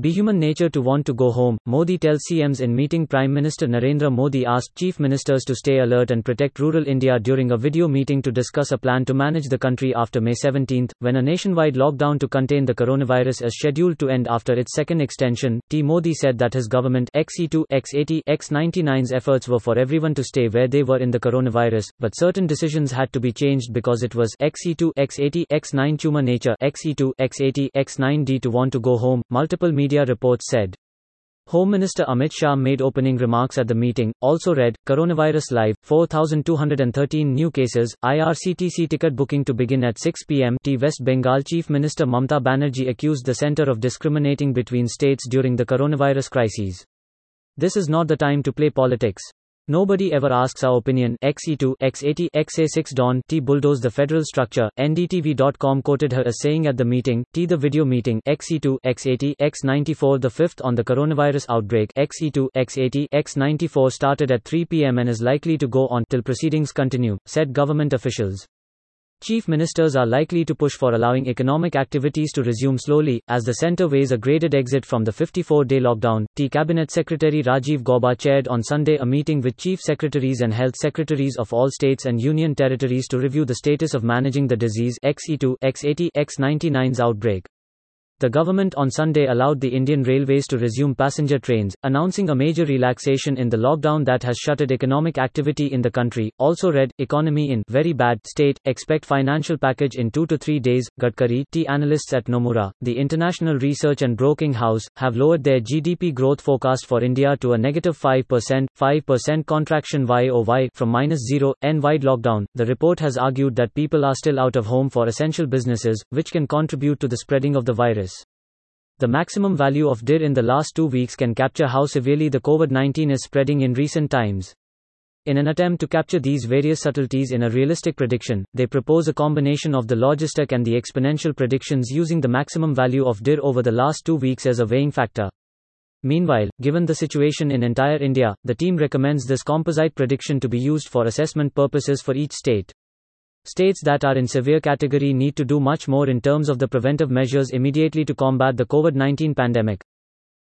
Be human nature to want to go home, Modi tells CMs in meeting Prime Minister Narendra Modi asked chief ministers to stay alert and protect rural India during a video meeting to discuss a plan to manage the country after May 17, when a nationwide lockdown to contain the coronavirus is scheduled to end after its second extension. T. Modi said that his government XE2, X80, X99's efforts were for everyone to stay where they were in the coronavirus, but certain decisions had to be changed because it was XE2, X80, X9 tumor nature, XE2, X80, X9D to want to go home, multiple media media reports said. Home Minister Amit Shah made opening remarks at the meeting, also read, Coronavirus Live, 4,213 new cases, IRCTC ticket booking to begin at 6 pm. T West Bengal Chief Minister Mamta Banerjee accused the centre of discriminating between states during the coronavirus crisis. This is not the time to play politics. Nobody ever asks our opinion. XE2, X80, XA6 Dawn, T bulldoze the federal structure. NDTV.com quoted her as saying at the meeting, T the video meeting, XE2, X80, X94 the fifth on the coronavirus outbreak. XE2, X80, X94 started at 3 pm and is likely to go on till proceedings continue, said government officials. Chief ministers are likely to push for allowing economic activities to resume slowly, as the centre weighs a graded exit from the 54 day lockdown. T Cabinet Secretary Rajiv Gauba chaired on Sunday a meeting with chief secretaries and health secretaries of all states and union territories to review the status of managing the disease XE2, X80, X99's outbreak. The government on Sunday allowed the Indian Railways to resume passenger trains, announcing a major relaxation in the lockdown that has shuttered economic activity in the country. Also read, economy in very bad state, expect financial package in 2 to 3 days. Gadkari, T analysts at Nomura, the international research and broking house, have lowered their GDP growth forecast for India to a negative 5%, 5% contraction YOY from minus 0, N wide lockdown. The report has argued that people are still out of home for essential businesses, which can contribute to the spreading of the virus. The maximum value of DIR in the last two weeks can capture how severely the COVID 19 is spreading in recent times. In an attempt to capture these various subtleties in a realistic prediction, they propose a combination of the logistic and the exponential predictions using the maximum value of DIR over the last two weeks as a weighing factor. Meanwhile, given the situation in entire India, the team recommends this composite prediction to be used for assessment purposes for each state. States that are in severe category need to do much more in terms of the preventive measures immediately to combat the COVID 19 pandemic.